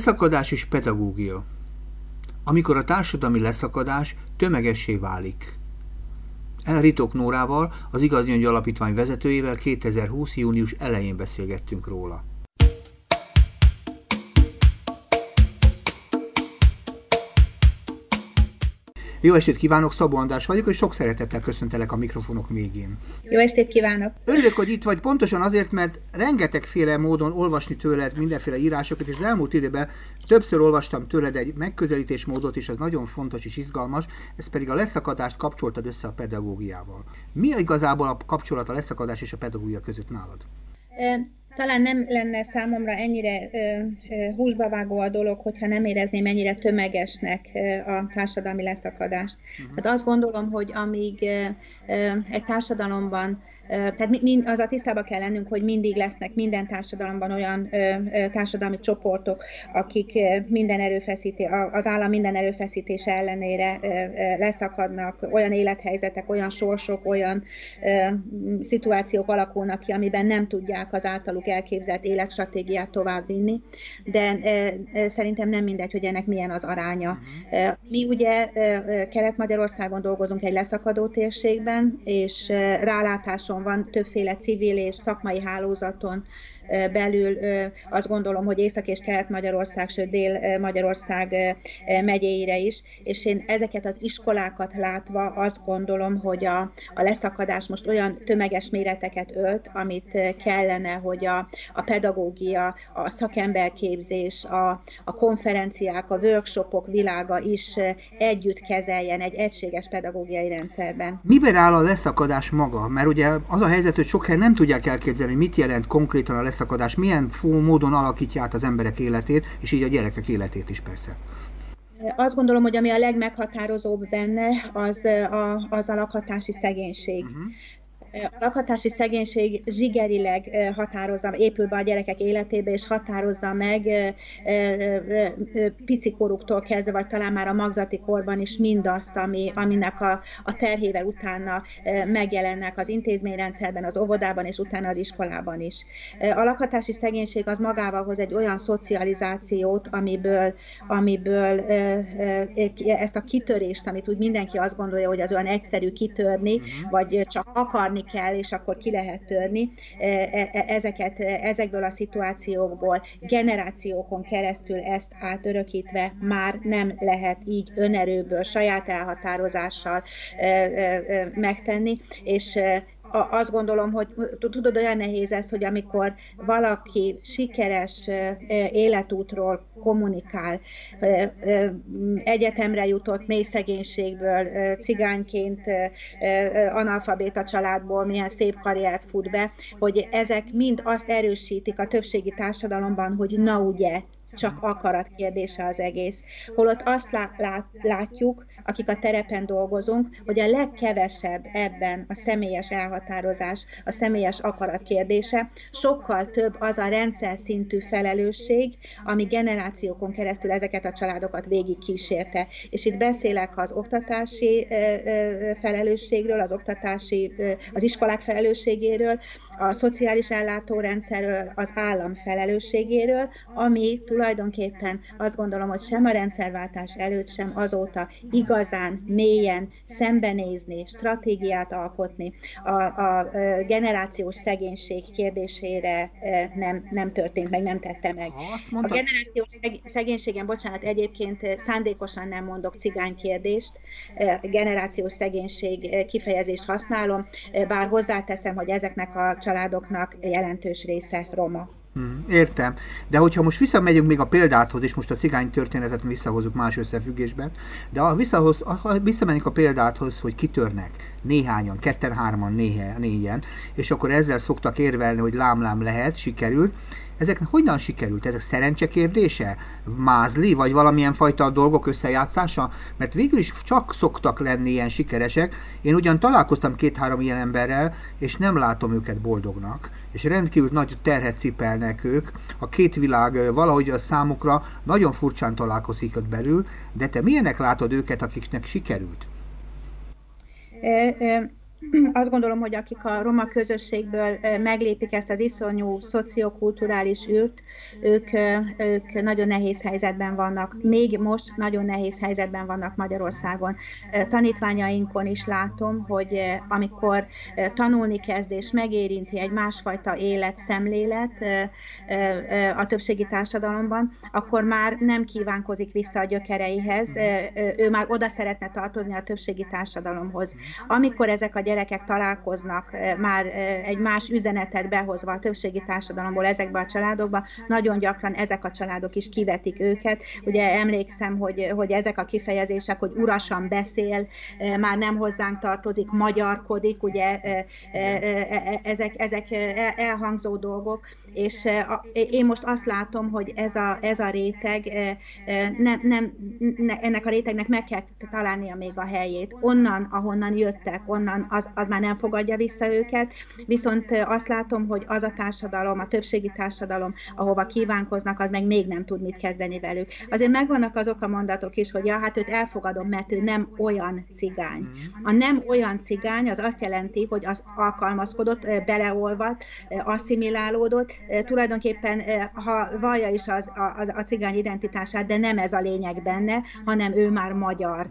Leszakadás és pedagógia. Amikor a társadalmi leszakadás tömegessé válik. Elritok Nórával, az Igazi Alapítvány vezetőjével 2020. június elején beszélgettünk róla. Jó estét kívánok, Szabó András vagyok, és sok szeretettel köszöntelek a mikrofonok végén. Jó estét kívánok! Örülök, hogy itt vagy, pontosan azért, mert rengetegféle módon olvasni tőled mindenféle írásokat, és az elmúlt időben többször olvastam tőled egy megközelítésmódot, és ez nagyon fontos és izgalmas, ez pedig a leszakadást kapcsoltad össze a pedagógiával. Mi igazából a kapcsolat a leszakadás és a pedagógia között nálad? Talán nem lenne számomra ennyire ö, húsba vágó a dolog, hogyha nem érezném ennyire tömegesnek ö, a társadalmi leszakadást. Uh-huh. Tehát azt gondolom, hogy amíg ö, ö, egy társadalomban tehát mind, az a tisztában kell lennünk, hogy mindig lesznek minden társadalomban olyan társadalmi csoportok, akik minden erőfeszíté, az állam minden erőfeszítése ellenére leszakadnak, olyan élethelyzetek, olyan sorsok, olyan szituációk alakulnak ki, amiben nem tudják az általuk elképzelt életstratégiát továbbvinni, de szerintem nem mindegy, hogy ennek milyen az aránya. Uh-huh. Mi ugye Kelet-Magyarországon dolgozunk egy leszakadó térségben, és rálátáson van többféle civil és szakmai hálózaton belül azt gondolom, hogy Észak- és Kelet-Magyarország, sőt Dél-Magyarország megyéire is, és én ezeket az iskolákat látva azt gondolom, hogy a, a leszakadás most olyan tömeges méreteket ölt, amit kellene, hogy a, a pedagógia, a szakemberképzés, a, a konferenciák, a workshopok világa is együtt kezeljen egy egységes pedagógiai rendszerben. Miben áll a leszakadás maga? Mert ugye az a helyzet, hogy sok helyen nem tudják elképzelni, mit jelent konkrétan a leszakadás milyen módon alakítja át az emberek életét, és így a gyerekek életét is persze. Azt gondolom, hogy ami a legmeghatározóbb benne, az a, az a lakhatási szegénység. Uh-huh. A lakhatási szegénység zsigerileg határozza, épül be a gyerekek életébe, és határozza meg picikoruktól kezdve, vagy talán már a magzati korban is mindazt, ami, aminek a, a terhével utána megjelennek az intézményrendszerben, az óvodában, és utána az iskolában is. A lakhatási szegénység az magával hoz egy olyan szocializációt, amiből, amiből ezt a kitörést, amit úgy mindenki azt gondolja, hogy az olyan egyszerű kitörni, uh-huh. vagy csak akarni, tanulni kell, és akkor ki lehet törni e, e, e, ezeket, ezekből a szituációkból. Generációkon keresztül ezt átörökítve már nem lehet így önerőből, saját elhatározással megtenni, és azt gondolom, hogy tudod, olyan nehéz ez, hogy amikor valaki sikeres életútról kommunikál, egyetemre jutott mély szegénységből, cigányként, analfabéta családból milyen szép karriert fut be, hogy ezek mind azt erősítik a többségi társadalomban, hogy na ugye, csak akarat kérdése az egész. Holott azt lát, látjuk, akik a terepen dolgozunk, hogy a legkevesebb ebben a személyes elhatározás, a személyes akarat kérdése, sokkal több az a rendszer szintű felelősség, ami generációkon keresztül ezeket a családokat végig kísérte. És itt beszélek az oktatási felelősségről, az oktatási, az iskolák felelősségéről, a szociális ellátórendszerről, az állam felelősségéről, ami tulajdonképpen azt gondolom, hogy sem a rendszerváltás előtt, sem azóta igazán mélyen szembenézni, stratégiát alkotni a, a generációs szegénység kérdésére nem, nem történt meg, nem tette meg. A generációs szegénységen, bocsánat, egyébként szándékosan nem mondok cigány kérdést, generációs szegénység kifejezést használom, bár hozzáteszem, hogy ezeknek a családoknak jelentős része roma. Hmm, értem. De hogyha most visszamegyünk még a példáthoz, és most a cigány történetet visszahozunk más összefüggésben, de ha, visszahoz, ha visszamegyünk a példáthoz, hogy kitörnek néhányan, ketten, hárman, négyen, és akkor ezzel szoktak érvelni, hogy lámlám lehet, sikerült, ezek hogyan sikerült? Ezek szerencse kérdése? Mázli? Vagy valamilyen fajta dolgok összejátszása? Mert végül is csak szoktak lenni ilyen sikeresek. Én ugyan találkoztam két-három ilyen emberrel, és nem látom őket boldognak. És rendkívül nagy terhet cipelnek ők. A két világ valahogy a számukra nagyon furcsán találkozik ott belül, de te milyenek látod őket, akiknek sikerült? Azt gondolom, hogy akik a roma közösségből meglépik ezt az iszonyú szociokulturális űrt, ők, ők nagyon nehéz helyzetben vannak. Még most nagyon nehéz helyzetben vannak Magyarországon. Tanítványainkon is látom, hogy amikor tanulni kezd és megérinti egy másfajta életszemlélet a többségi társadalomban, akkor már nem kívánkozik vissza a gyökereihez, ő már oda szeretne tartozni a többségi társadalomhoz. Amikor ezek a gyerekek találkoznak már egy más üzenetet behozva a többségi társadalomból ezekbe a családokba, nagyon gyakran ezek a családok is kivetik őket. Ugye emlékszem, hogy, hogy ezek a kifejezések, hogy urasan beszél, már nem hozzánk tartozik, magyarkodik, ugye ezek, ezek elhangzó dolgok, és én most azt látom, hogy ez a, ez a réteg, nem, nem, ennek a rétegnek meg kell találnia még a helyét. Onnan, ahonnan jöttek, onnan az, az már nem fogadja vissza őket, viszont azt látom, hogy az a társadalom, a többségi társadalom, ahova kívánkoznak, az meg még nem tud mit kezdeni velük. Azért megvannak azok a mondatok is, hogy ja, hát őt elfogadom, mert ő nem olyan cigány. A nem olyan cigány az azt jelenti, hogy az alkalmazkodott, beleolvadt, asszimilálódott, tulajdonképpen ha vallja is az, a, a cigány identitását, de nem ez a lényeg benne, hanem ő már magyar.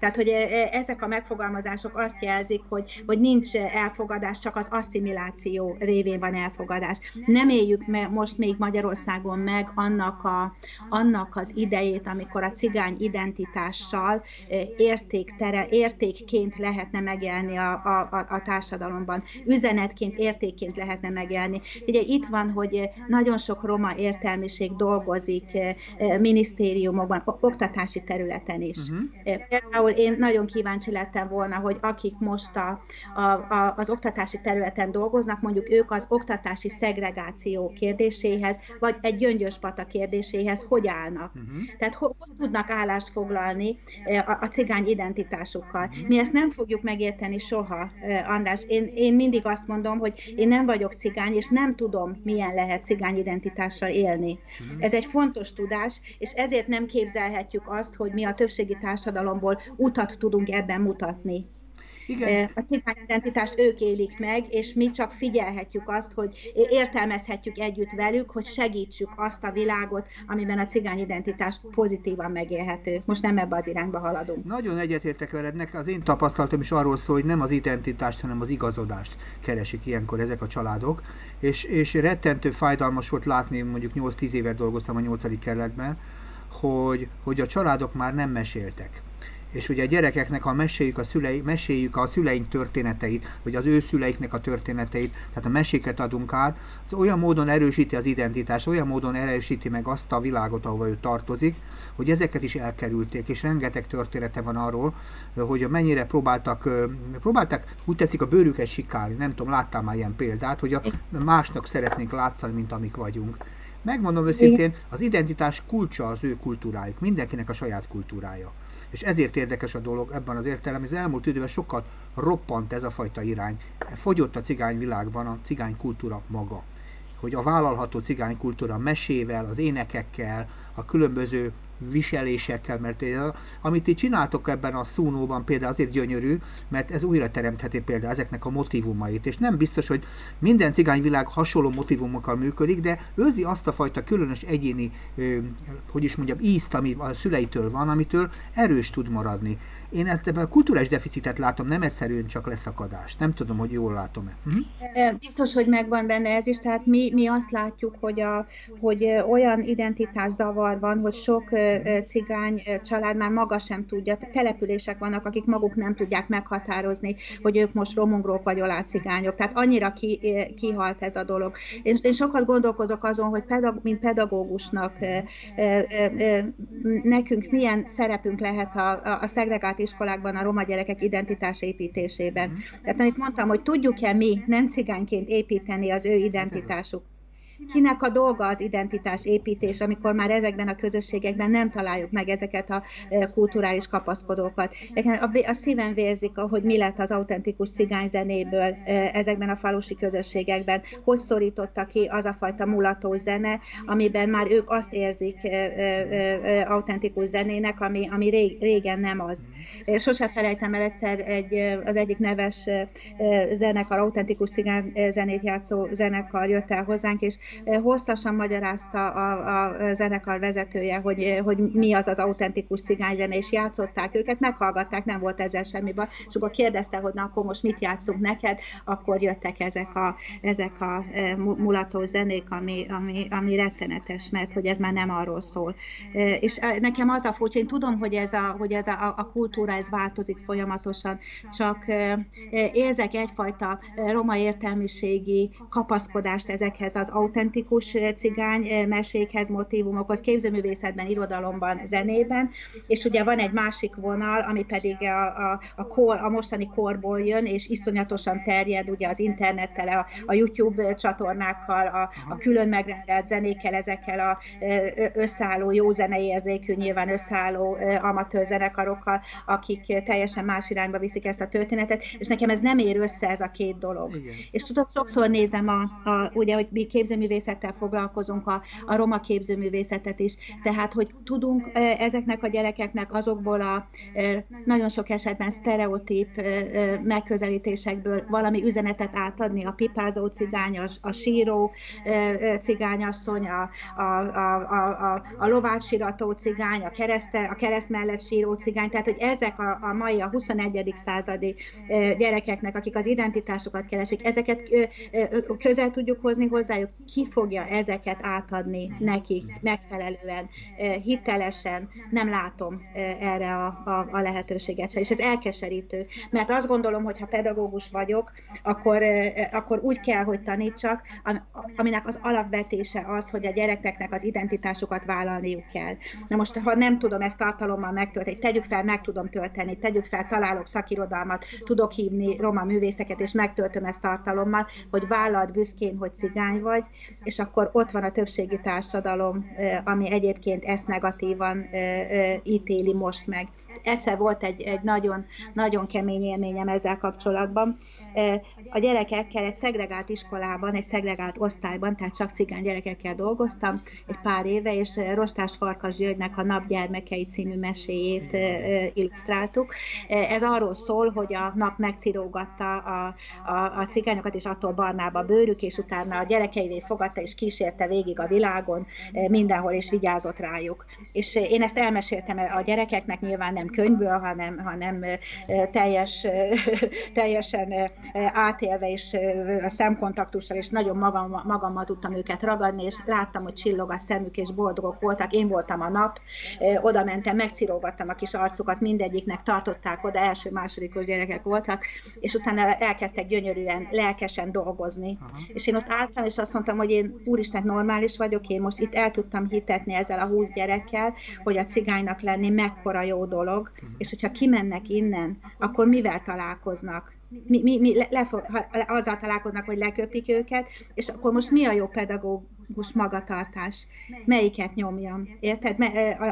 Tehát, hogy ezek a megfogalmazások azt jelzik, hogy, hogy nincs elfogadás, csak az asszimiláció révén van elfogadás. Nem éljük me, most még Magyarországon meg annak, a, annak az idejét, amikor a cigány identitással értéktere, értékként lehetne megélni a, a, a társadalomban, üzenetként, értékként lehetne megélni. Ugye itt van, hogy nagyon sok roma értelmiség dolgozik minisztériumokban, oktatási területen is. Uh-huh. Például én nagyon kíváncsi lettem volna, hogy akik most a, a, a, az oktatási területen dolgoznak, mondjuk ők az oktatási szegregáció kérdéséhez, vagy egy gyöngyöspata kérdéséhez hogy állnak. Uh-huh. Tehát hogy, hogy tudnak állást foglalni a, a cigány identitásukkal. Uh-huh. Mi ezt nem fogjuk megérteni soha, András. Én, én mindig azt mondom, hogy én nem vagyok cigány, és nem tudom, milyen lehet cigány identitással élni. Uh-huh. Ez egy fontos tudás, és ezért nem képzelhetjük azt, hogy mi a többségi társadalomból utat tudunk ebben mutatni. Igen. A cigány identitást ők élik meg, és mi csak figyelhetjük azt, hogy értelmezhetjük együtt velük, hogy segítsük azt a világot, amiben a cigány identitás pozitívan megélhető. Most nem ebbe az irányba haladunk. Nagyon egyetértek veled, nek az én tapasztalatom is arról szól, hogy nem az identitást, hanem az igazodást keresik ilyenkor ezek a családok, és, és rettentő fájdalmas volt látni, mondjuk 8-10 évet dolgoztam a 8. kerületben, hogy, hogy a családok már nem meséltek és ugye a gyerekeknek, ha meséljük a, szülei, meséljük a szüleink történeteit, vagy az ő szüleiknek a történeteit, tehát a meséket adunk át, az olyan módon erősíti az identitást, olyan módon erősíti meg azt a világot, ahova ő tartozik, hogy ezeket is elkerülték, és rengeteg története van arról, hogy mennyire próbáltak, próbáltak úgy tetszik a bőrüket sikálni, nem tudom, láttál már ilyen példát, hogy a másnak szeretnénk látszani, mint amik vagyunk. Megmondom őszintén, az identitás kulcsa az ő kultúrájuk, mindenkinek a saját kultúrája. És ezért érdekes a dolog ebben az értelemben, az elmúlt időben sokat roppant ez a fajta irány. Fogyott a cigány világban a cigány kultúra maga hogy a vállalható cigány kultúra mesével, az énekekkel, a különböző viselésekkel, mert amit ti csináltok ebben a szúnóban például azért gyönyörű, mert ez újra teremtheti például ezeknek a motivumait, és nem biztos, hogy minden cigányvilág hasonló motivumokkal működik, de őzi azt a fajta különös egyéni, hogy is mondjam, ízt, ami a szüleitől van, amitől erős tud maradni. Én ebben a kulturális deficitet látom, nem egyszerűen csak leszakadás. Nem tudom, hogy jól látom-e. Uh-huh. Biztos, hogy megvan benne ez is, tehát mi, mi azt látjuk, hogy, a, hogy olyan identitás zavar van, hogy sok cigány család már maga sem tudja, települések vannak, akik maguk nem tudják meghatározni, hogy ők most romungrok vagy cigányok. Tehát annyira ki, kihalt ez a dolog. Én, én sokat gondolkozok azon, hogy pedag, mint pedagógusnak nekünk milyen szerepünk lehet a, a szegregált iskolákban a roma gyerekek identitás építésében. Tehát amit mondtam, hogy tudjuk-e mi nem cigányként építeni az ő identitásuk kinek a dolga az identitás építés, amikor már ezekben a közösségekben nem találjuk meg ezeket a kulturális kapaszkodókat. A szívem vérzik, hogy mi lett az autentikus cigányzenéből ezekben a falusi közösségekben, hogy szorította ki az a fajta mulató zene, amiben már ők azt érzik autentikus zenének, ami, ami régen nem az. Sose felejtem el egyszer egy, az egyik neves zenekar, autentikus cigány zenét játszó zenekar jött el hozzánk, és hosszasan magyarázta a, a zenekar vezetője, hogy, hogy mi az az autentikus cigányzene, és játszották őket, meghallgatták, nem volt ezzel semmi baj, és akkor kérdezte, hogy na akkor most mit játszunk neked, akkor jöttek ezek a, ezek a mulató zenék, ami, ami, ami rettenetes, mert hogy ez már nem arról szól. És nekem az a furcsa, én tudom, hogy ez a, hogy ez a, a kultúra, ez változik folyamatosan, csak érzek egyfajta roma értelmiségi kapaszkodást ezekhez az autentikus cigány mesékhez, motivumokhoz, képzőművészetben, irodalomban, zenében, és ugye van egy másik vonal, ami pedig a, a, a, kor, a mostani korból jön, és iszonyatosan terjed ugye az internettel, a, a YouTube csatornákkal, a, a külön megrendelt zenékkel, ezekkel a összeálló jó zeneérzékű, nyilván összeálló amatőr zenekarokkal, akik teljesen más irányba viszik ezt a történetet, és nekem ez nem ér össze ez a két dolog. Igen. És tudod, sokszor nézem, a, a, ugye, hogy mi képzőművészettel foglalkozunk, a, a roma képzőművészetet is, tehát, hogy tudunk ezeknek a gyerekeknek azokból a nagyon sok esetben sztereotíp megközelítésekből valami üzenetet átadni, a pipázó cigány, a, síró cigányasszony, a, a, a, a, a, a lovát sírató cigány, a, kereszte, a kereszt mellett síró cigány, tehát, hogy ezek a, a mai, a 21. századi gyerekeknek, akik az identitásokat keresik, ezeket közel tudjuk hozni hozzájuk, ki fogja ezeket átadni nekik megfelelően, hitelesen, nem látom erre a, a, a lehetőséget se, és ez elkeserítő, mert azt gondolom, hogy ha pedagógus vagyok, akkor, akkor úgy kell, hogy tanítsak, aminek az alapvetése az, hogy a gyerekeknek az identitásukat vállalniuk kell. Na most, ha nem tudom ezt tartalommal megtölteni, tegyük fel, meg tudom tölteni, tegyük fel, találok szakirodalmat, tudok hívni roma művészeket, és megtöltöm ezt tartalommal, hogy vállalt büszkén, hogy cigány vagy, és akkor ott van a többségi társadalom, ami egyébként ezt negatívan ítéli most meg egyszer volt egy, egy nagyon, nagyon kemény élményem ezzel kapcsolatban. A gyerekekkel egy szegregált iskolában, egy szegregált osztályban, tehát csak cigány gyerekekkel dolgoztam egy pár éve, és Rostás Farkas Györgynek a Napgyermekei című meséjét illusztráltuk. Ez arról szól, hogy a nap megcirógatta a, a, a cigányokat, és attól barnába bőrük, és utána a gyerekeivé fogadta, és kísérte végig a világon mindenhol, és vigyázott rájuk. És én ezt elmeséltem a gyerekeknek, nyilván nem könyvből, hanem, hanem teljes, teljesen átélve, és a szemkontaktussal, és nagyon magam, magammal tudtam őket ragadni, és láttam, hogy csillog a szemük, és boldogok voltak. Én voltam a nap, oda mentem, megcirógattam a kis arcukat, mindegyiknek tartották oda, első, másodikos gyerekek voltak, és utána elkezdtek gyönyörűen, lelkesen dolgozni. Aha. És én ott álltam, és azt mondtam, hogy én úristen normális vagyok, én most itt el tudtam hitetni ezzel a húsz gyerekkel, hogy a cigánynak lenni mekkora jó dolog, dolog, uh-huh. és hogyha kimennek innen, akkor mivel találkoznak? Mi, mi, mi le, le, azzal találkoznak, hogy leköpik őket, és akkor most mi a jó pedagógus magatartás? Melyiket nyomjam? Érted?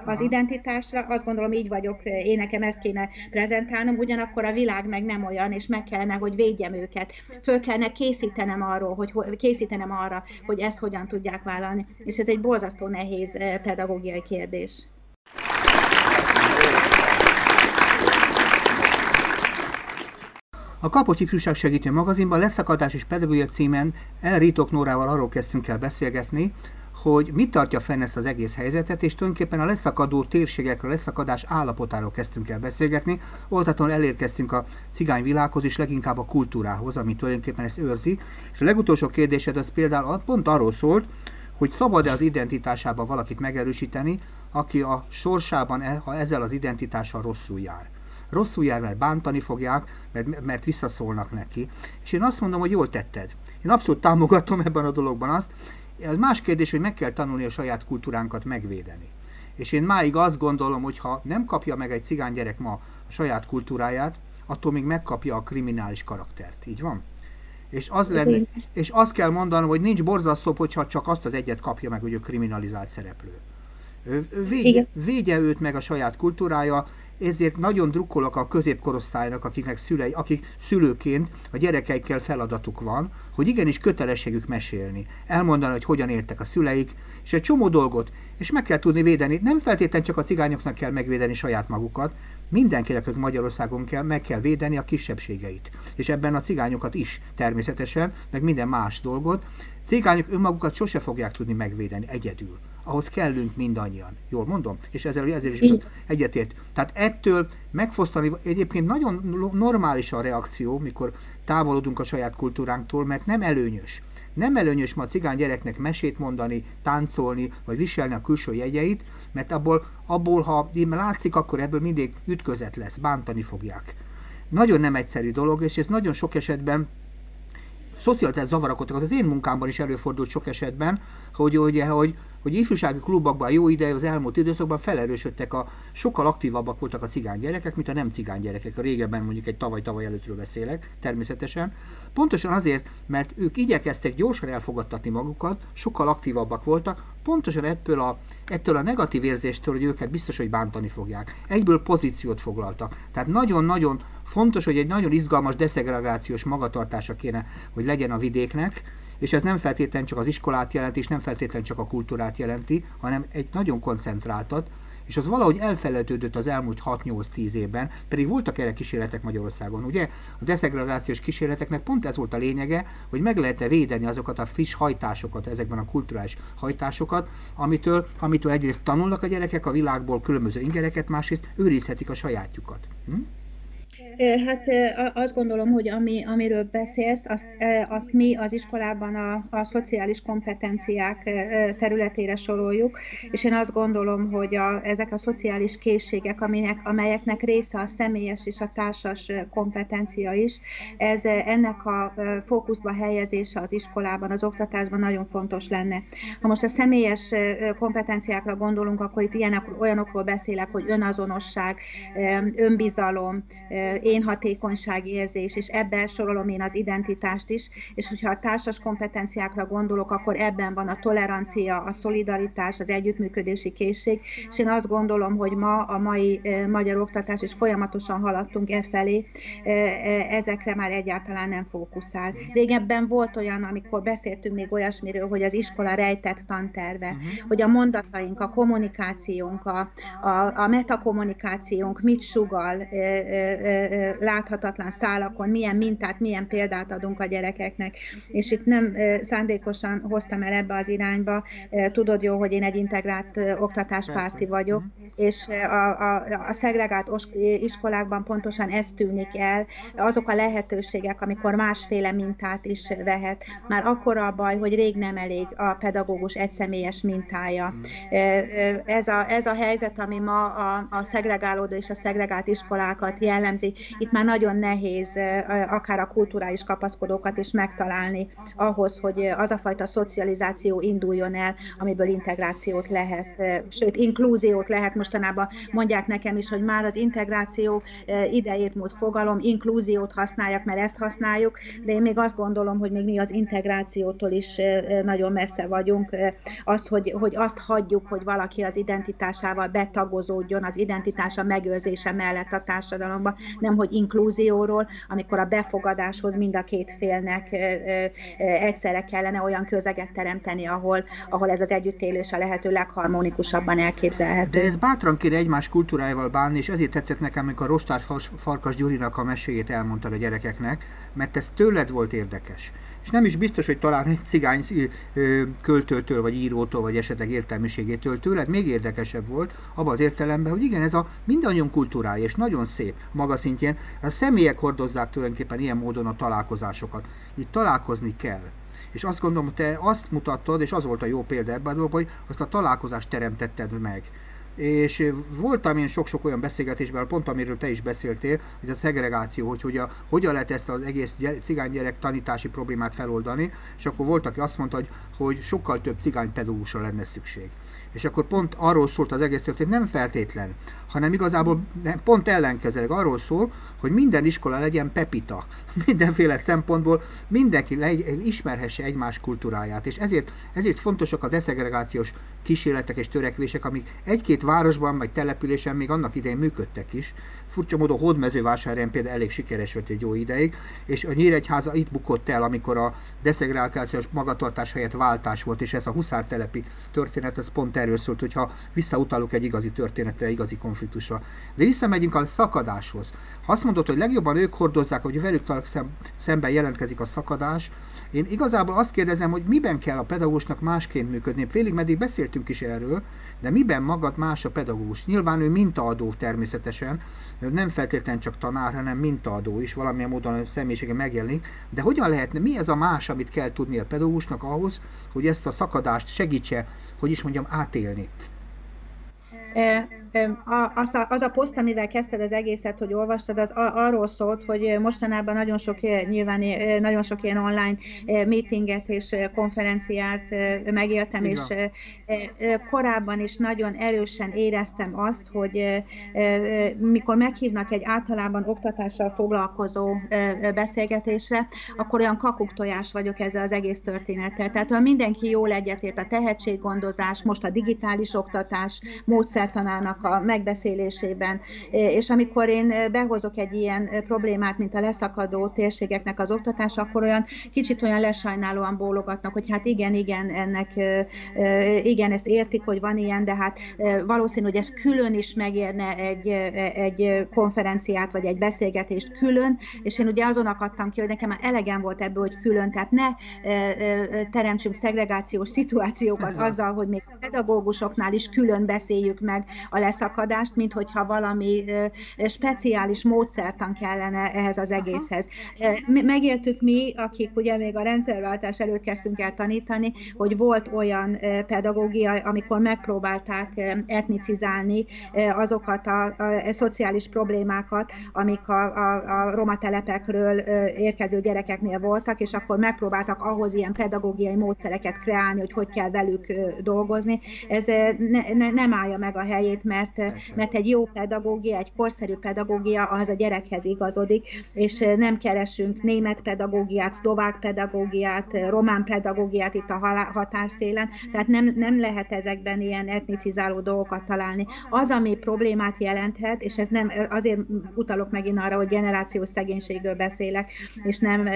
Az identitásra azt gondolom, így vagyok, én nekem ezt kéne prezentálnom, ugyanakkor a világ meg nem olyan, és meg kellene, hogy védjem őket. Föl kellene készítenem arról, hogy készítenem arra, hogy ezt hogyan tudják vállalni. És ez egy borzasztó nehéz pedagógiai kérdés. A Kapocs Ifjúság Segítő magazinban Leszakadás és Pedagógia címen El Ritok Nórával arról kezdtünk el beszélgetni, hogy mit tartja fenn ezt az egész helyzetet, és tulajdonképpen a leszakadó térségekről, leszakadás állapotáról kezdtünk el beszélgetni. Oltatlan elérkeztünk a cigányvilághoz, és leginkább a kultúrához, ami tulajdonképpen ezt őrzi. És a legutolsó kérdésed az például pont arról szólt, hogy szabad-e az identitásában valakit megerősíteni, aki a sorsában, e, ha ezzel az identitással rosszul jár rosszul jár, mert bántani fogják, mert, mert visszaszólnak neki. És én azt mondom, hogy jól tetted. Én abszolút támogatom ebben a dologban azt. Ez más kérdés, hogy meg kell tanulni a saját kultúránkat megvédeni. És én máig azt gondolom, hogy ha nem kapja meg egy cigány gyerek ma a saját kultúráját, attól még megkapja a kriminális karaktert. Így van? És az, lenne, és azt kell mondanom, hogy nincs borzasztóbb, hogyha csak azt az egyet kapja meg, hogy ő kriminalizált szereplő. Védje, védje őt meg a saját kultúrája, ezért nagyon drukkolok a középkorosztálynak, akiknek szülei, akik szülőként a gyerekeikkel feladatuk van, hogy igenis kötelességük mesélni, elmondani, hogy hogyan éltek a szüleik, és egy csomó dolgot, és meg kell tudni védeni. Nem feltétlenül csak a cigányoknak kell megvédeni saját magukat, mindenkinek, aki Magyarországon kell, meg kell védeni a kisebbségeit. És ebben a cigányokat is természetesen, meg minden más dolgot. Cigányok önmagukat sose fogják tudni megvédeni egyedül ahhoz kellünk mindannyian. Jól mondom? És ezzel, ezzel is egyetért. Tehát ettől megfosztani, egyébként nagyon normális a reakció, mikor távolodunk a saját kultúránktól, mert nem előnyös. Nem előnyös ma a cigány gyereknek mesét mondani, táncolni, vagy viselni a külső jegyeit, mert abból, abból ha látszik, akkor ebből mindig ütközet lesz, bántani fogják. Nagyon nem egyszerű dolog, és ez nagyon sok esetben szocializált zavarakat, az az én munkámban is előfordult sok esetben, hogy, hogy, hogy, hogy ifjúsági klubokban jó ideje az elmúlt időszakban felerősödtek a, sokkal aktívabbak voltak a cigány gyerekek, mint a nem cigány gyerekek. A régebben mondjuk egy tavaly-tavaly előttről beszélek, természetesen. Pontosan azért, mert ők igyekeztek gyorsan elfogadtatni magukat, sokkal aktívabbak voltak, pontosan ettől a, ettől a negatív érzéstől, hogy őket biztos, hogy bántani fogják. Egyből pozíciót foglaltak. Tehát nagyon-nagyon fontos, hogy egy nagyon izgalmas deszegregációs magatartása kéne, hogy legyen a vidéknek, és ez nem feltétlenül csak az iskolát jelenti, és nem feltétlenül csak a kultúrát jelenti, hanem egy nagyon koncentráltat, és az valahogy elfelejtődött az elmúlt 6-8-10 évben, pedig voltak erre kísérletek Magyarországon, ugye? A deszegregációs kísérleteknek pont ez volt a lényege, hogy meg lehet-e védeni azokat a friss hajtásokat, ezekben a kulturális hajtásokat, amitől, amitől egyrészt tanulnak a gyerekek a világból különböző ingereket, másrészt őrizhetik a sajátjukat. Hm? Hát azt gondolom, hogy ami, amiről beszélsz, azt, azt mi az iskolában a, a szociális kompetenciák területére soroljuk, és én azt gondolom, hogy a, ezek a szociális készségek, aminek, amelyeknek része a személyes és a társas kompetencia is, ez ennek a fókuszba helyezése az iskolában, az oktatásban nagyon fontos lenne. Ha most a személyes kompetenciákra gondolunk, akkor itt ilyenek, olyanokról beszélek, hogy önazonosság, önbizalom, én hatékonyságérzés, és ebben sorolom én az identitást is, és hogyha a társas kompetenciákra gondolok, akkor ebben van a tolerancia, a szolidaritás, az együttműködési készség, és én azt gondolom, hogy ma a mai magyar oktatás, és folyamatosan haladtunk e felé, ezekre már egyáltalán nem fókuszál. Régebben volt olyan, amikor beszéltünk még olyasmiről, hogy az iskola rejtett tanterve, uh-huh. hogy a mondataink, a kommunikációnk, a, a, a metakommunikációnk mit sugal, láthatatlan szálakon milyen mintát, milyen példát adunk a gyerekeknek. És itt nem szándékosan hoztam el ebbe az irányba. Tudod jó, hogy én egy integrált oktatáspárti vagyok, mhm. és a, a, a szegregált iskolákban pontosan ez tűnik el, azok a lehetőségek, amikor másféle mintát is vehet. Már akkor a baj, hogy rég nem elég a pedagógus egyszemélyes mintája. Mhm. Ez a, ez a helyzet, ami ma a, a szegregálódó és a szegregált iskolákat jellemzi, itt már nagyon nehéz akár a kulturális kapaszkodókat is megtalálni ahhoz, hogy az a fajta szocializáció induljon el, amiből integrációt lehet, sőt, inklúziót lehet mostanában. Mondják nekem is, hogy már az integráció idejét múlt fogalom, inklúziót használják, mert ezt használjuk, de én még azt gondolom, hogy még mi az integrációtól is nagyon messze vagyunk. Azt, hogy, hogy azt hagyjuk, hogy valaki az identitásával betagozódjon, az identitása megőrzése mellett a társadalomba, nem hogy inklúzióról, amikor a befogadáshoz mind a két félnek egyszerre kellene olyan közeget teremteni, ahol, ahol ez az együttélés a lehető legharmonikusabban elképzelhető. De ez bátran kéne egymás kultúrájával bánni, és ezért tetszett nekem, amikor Rostár Farkas Gyurinak a meséjét elmondta a gyerekeknek, mert ez tőled volt érdekes és nem is biztos, hogy talán egy cigány költőtől, vagy írótól, vagy esetleg értelmiségétől tőled még érdekesebb volt, abban az értelemben, hogy igen, ez a mindannyian kultúrája, és nagyon szép maga szintjén, a személyek hordozzák tulajdonképpen ilyen módon a találkozásokat. Itt találkozni kell. És azt gondolom, te azt mutattad, és az volt a jó példa ebben, hogy azt a találkozást teremtetted meg és voltam én sok-sok olyan beszélgetésben, pont amiről te is beszéltél, hogy a szegregáció, hogy, hogy hogyan lehet ezt az egész gyere, cigány gyerek tanítási problémát feloldani, és akkor volt, aki azt mondta, hogy, hogy sokkal több cigány pedagógusra lenne szükség. És akkor pont arról szólt az egész történet, nem feltétlen, hanem igazából pont ellenkezőleg arról szól, hogy minden iskola legyen pepita, mindenféle szempontból mindenki ismerhesse egymás kultúráját, és ezért, ezért fontosak a deszegregációs kísérletek és törekvések, amik egy-két városban vagy településen még annak idején működtek is. Furcsa módon Hódmezővásárhelyen például elég sikeres volt egy jó ideig, és a Nyíregyháza itt bukott el, amikor a deszegregációs magatartás helyett váltás volt, és ez a huszártelepi történet, ez pont erről szólt, hogyha visszautalunk egy igazi történetre, igazi konfliktusra. De visszamegyünk a szakadáshoz. Ha azt mondod, hogy legjobban ők hordozzák, hogy velük szemben jelentkezik a szakadás, én igazából azt kérdezem, hogy miben kell a pedagógusnak másként működni. Félig meddig beszéltünk is erről, de miben magad más a pedagógus? Nyilván ő mintaadó természetesen, nem feltétlenül csak tanár, hanem mintaadó is, valamilyen módon a személyisége megjelenik, de hogyan lehetne, mi ez a más, amit kell tudni a pedagógusnak ahhoz, hogy ezt a szakadást segítse, hogy is mondjam, átélni? Az a, az a poszt, amivel kezdted az egészet, hogy olvastad, az arról szólt, hogy mostanában nagyon sok, nyilván nagyon sok ilyen online meetinget és konferenciát megéltem, Igen. és korábban is nagyon erősen éreztem azt, hogy mikor meghívnak egy általában oktatással foglalkozó beszélgetésre, akkor olyan kakuktojás vagyok ezzel az egész történettel. Tehát ha mindenki jól egyetért, a tehetséggondozás, most a digitális oktatás módszertanának a megbeszélésében. És amikor én behozok egy ilyen problémát, mint a leszakadó térségeknek az oktatása, akkor olyan kicsit olyan lesajnálóan bólogatnak, hogy hát igen, igen, ennek, igen, ezt értik, hogy van ilyen, de hát valószínű, hogy ez külön is megérne egy, egy konferenciát, vagy egy beszélgetést külön, és én ugye azon akadtam ki, hogy nekem már elegem volt ebből, hogy külön, tehát ne teremtsünk szegregációs szituációkat azzal, hogy még a pedagógusoknál is külön beszéljük meg a leszakadást, mint hogyha valami speciális módszertan kellene ehhez az egészhez. Megéltük mi, akik ugye még a rendszerváltás előtt kezdtünk el tanítani, hogy volt olyan pedagógia, amikor megpróbálták etnicizálni azokat a, a, a szociális problémákat, amik a, a, a roma telepekről érkező gyerekeknél voltak, és akkor megpróbáltak ahhoz ilyen pedagógiai módszereket kreálni, hogy hogy kell velük dolgozni. Ez ne, ne, nem állja meg a helyét, mert mert, mert egy jó pedagógia, egy korszerű pedagógia az a gyerekhez igazodik, és nem keresünk német pedagógiát, szlovák pedagógiát, román pedagógiát itt a határszélen, tehát nem, nem lehet ezekben ilyen etnicizáló dolgokat találni. Az, ami problémát jelenthet, és ez nem, azért utalok megint arra, hogy generációs szegénységről beszélek, és nem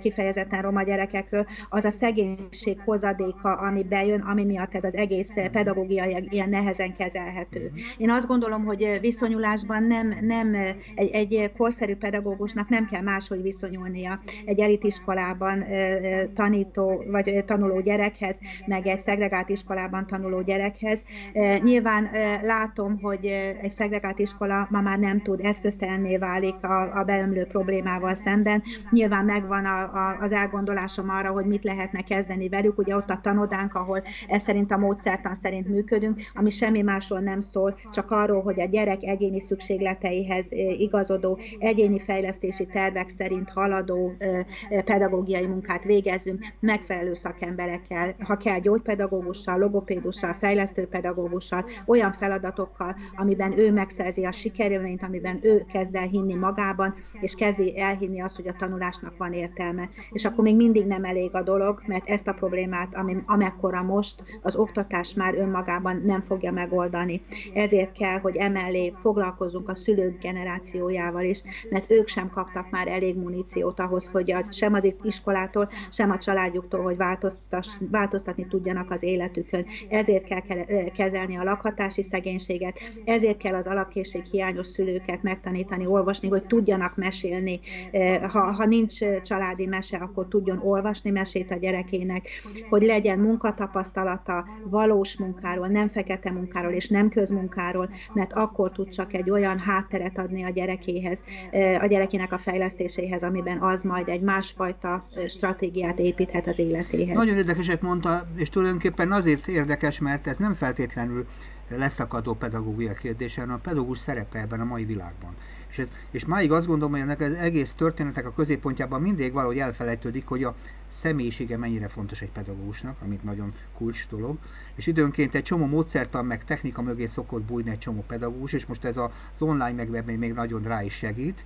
kifejezetten roma gyerekekről, az a szegénység hozadéka, ami bejön, ami miatt ez az egész pedagógia ilyen nehezen kezelhető. Én azt gondolom, hogy viszonyulásban nem, nem egy, egy korszerű pedagógusnak nem kell máshogy viszonyulnia egy elitiskolában tanító vagy tanuló gyerekhez, meg egy szegregált iskolában tanuló gyerekhez. Nyilván látom, hogy egy szegregált iskola ma már nem tud eszköztelenné válik a, a beömlő problémával szemben. Nyilván megvan a, a, az elgondolásom arra, hogy mit lehetne kezdeni velük. Ugye ott a tanodánk, ahol ez szerint a módszertan szerint működünk, ami semmi másról nem szól, csak arról, hogy a gyerek egyéni szükségleteihez igazodó, egyéni fejlesztési tervek szerint haladó pedagógiai munkát végezzünk megfelelő szakemberekkel, ha kell gyógypedagógussal, logopédussal, fejlesztőpedagógussal, olyan feladatokkal, amiben ő megszerzi a sikerélményt, amiben ő kezd el hinni magában, és kezdi elhinni azt, hogy a tanulásnak van értelme. És akkor még mindig nem elég a dolog, mert ezt a problémát, ami, amekkora most, az oktatás már önmagában nem fogja megoldani ezért kell, hogy emellé foglalkozzunk a szülők generációjával is, mert ők sem kaptak már elég muníciót ahhoz, hogy az, sem az iskolától, sem a családjuktól, hogy változtatni tudjanak az életükön. Ezért kell kezelni a lakhatási szegénységet, ezért kell az alapkészség hiányos szülőket megtanítani, olvasni, hogy tudjanak mesélni. Ha, ha nincs családi mese, akkor tudjon olvasni mesét a gyerekének, hogy legyen munkatapasztalata valós munkáról, nem fekete munkáról és nem közmunkáról, munkáról, mert akkor tud csak egy olyan hátteret adni a gyerekéhez, a gyerekének a fejlesztéséhez, amiben az majd egy másfajta stratégiát építhet az életéhez. Nagyon érdekeset mondta, és tulajdonképpen azért érdekes, mert ez nem feltétlenül leszakadó pedagógia kérdése, hanem a pedagógus szerepe ebben a mai világban. És, és máig azt gondolom, hogy ennek az egész történetek a középpontjában mindig valahogy elfelejtődik, hogy a személyisége mennyire fontos egy pedagógusnak, amit nagyon kulcs dolog, és időnként egy csomó módszertan meg technika mögé szokott bújni egy csomó pedagógus, és most ez az online meg még nagyon rá is segít,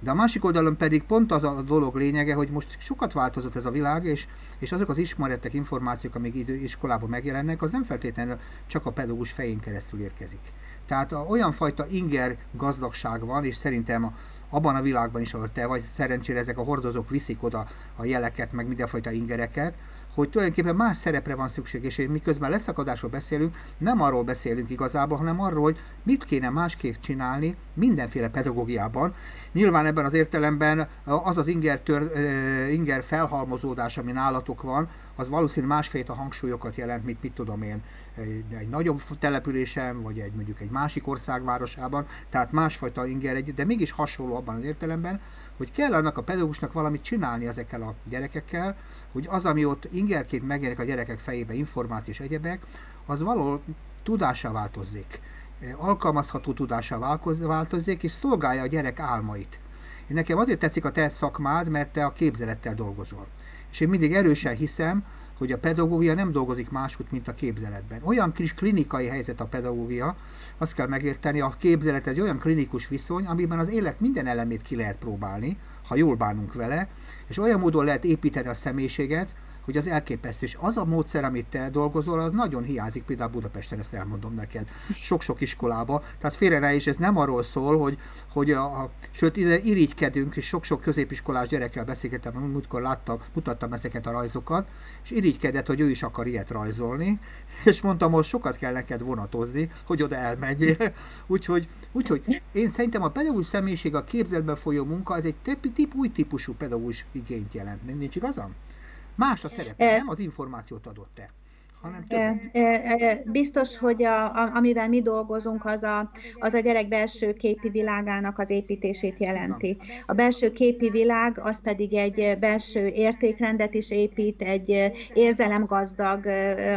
de a másik oldalon pedig pont az a dolog lényege, hogy most sokat változott ez a világ, és, és azok az ismeretek, információk, amik idő iskolában megjelennek, az nem feltétlenül csak a pedagógus fején keresztül érkezik. Tehát a, olyan fajta inger gazdagság van, és szerintem a, abban a világban is, ahol te vagy, szerencsére ezek a hordozók viszik oda a jeleket, meg mindenfajta ingereket, hogy tulajdonképpen más szerepre van szükség, és miközben leszakadásról beszélünk, nem arról beszélünk igazából, hanem arról, hogy mit kéne másképp csinálni mindenféle pedagógiában. Nyilván ebben az értelemben az az inger, tör, inger felhalmozódás, ami nálatok van, az valószínűleg másfajta hangsúlyokat jelent, mint mit tudom én, egy, egy nagyobb településen, vagy egy mondjuk egy másik ország városában, tehát másfajta inger, de mégis hasonló abban az értelemben, hogy kell annak a pedagógusnak valamit csinálni ezekkel a gyerekekkel, hogy az, ami ott ingerként megjelenik a gyerekek fejébe, információ és egyebek, az való tudásá változzék. Alkalmazható tudásá változzék, és szolgálja a gyerek álmait. Én nekem azért tetszik a te szakmád, mert te a képzelettel dolgozol. És én mindig erősen hiszem, hogy a pedagógia nem dolgozik máshogy, mint a képzeletben. Olyan kis klinikai helyzet a pedagógia, azt kell megérteni, a képzelet egy olyan klinikus viszony, amiben az élet minden elemét ki lehet próbálni, ha jól bánunk vele, és olyan módon lehet építeni a személyiséget, hogy az elképesztő. És az a módszer, amit te dolgozol, az nagyon hiányzik, például Budapesten, ezt elmondom neked, sok-sok iskolába. Tehát félre ne is, ez nem arról szól, hogy, hogy a, a sőt, irigykedünk, és sok-sok középiskolás gyerekkel beszélgettem, múltkor láttam, mutattam ezeket a rajzokat, és irigykedett, hogy ő is akar ilyet rajzolni, és mondtam, hogy sokat kell neked vonatozni, hogy oda elmenjél. Úgyhogy, úgyhogy én szerintem a pedagógus személyiség, a képzetben folyó munka, ez egy tip, új típusú pedagógus igényt jelent. Nincs igazam? Más a szerepe, nem? Az információt adott te hanem többet. Biztos, hogy a, a, amivel mi dolgozunk, az a, az a gyerek belső képi világának az építését jelenti. A belső képi világ az pedig egy belső értékrendet is épít, egy érzelemgazdag,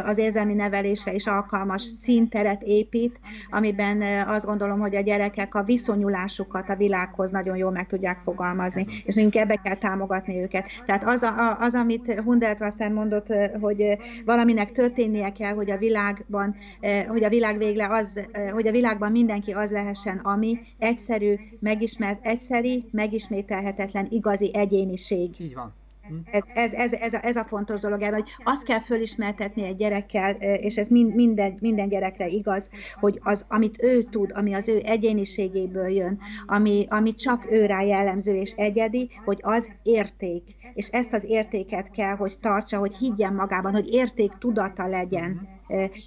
az érzelmi nevelésre is alkalmas színteret épít, amiben azt gondolom, hogy a gyerekek a viszonyulásukat a világhoz nagyon jól meg tudják fogalmazni, és nekünk ebbe kell támogatni őket. Tehát az, a, az amit Hundeltwasser mondott, hogy valaminek tört történnie kell, hogy a világban, eh, hogy a világ végle az, eh, hogy a világban mindenki az lehessen, ami egyszerű, megismert, egyszeri, megismételhetetlen, igazi egyéniség. Így van. Hm? Ez, ez, ez, ez, a, ez a fontos dolog, hogy azt kell fölismertetni egy gyerekkel, és ez minden, minden gyerekre igaz, hogy az, amit ő tud, ami az ő egyéniségéből jön, ami, ami csak ő rá jellemző és egyedi, hogy az érték. És ezt az értéket kell, hogy tartsa, hogy higgyen magában, hogy érték tudata legyen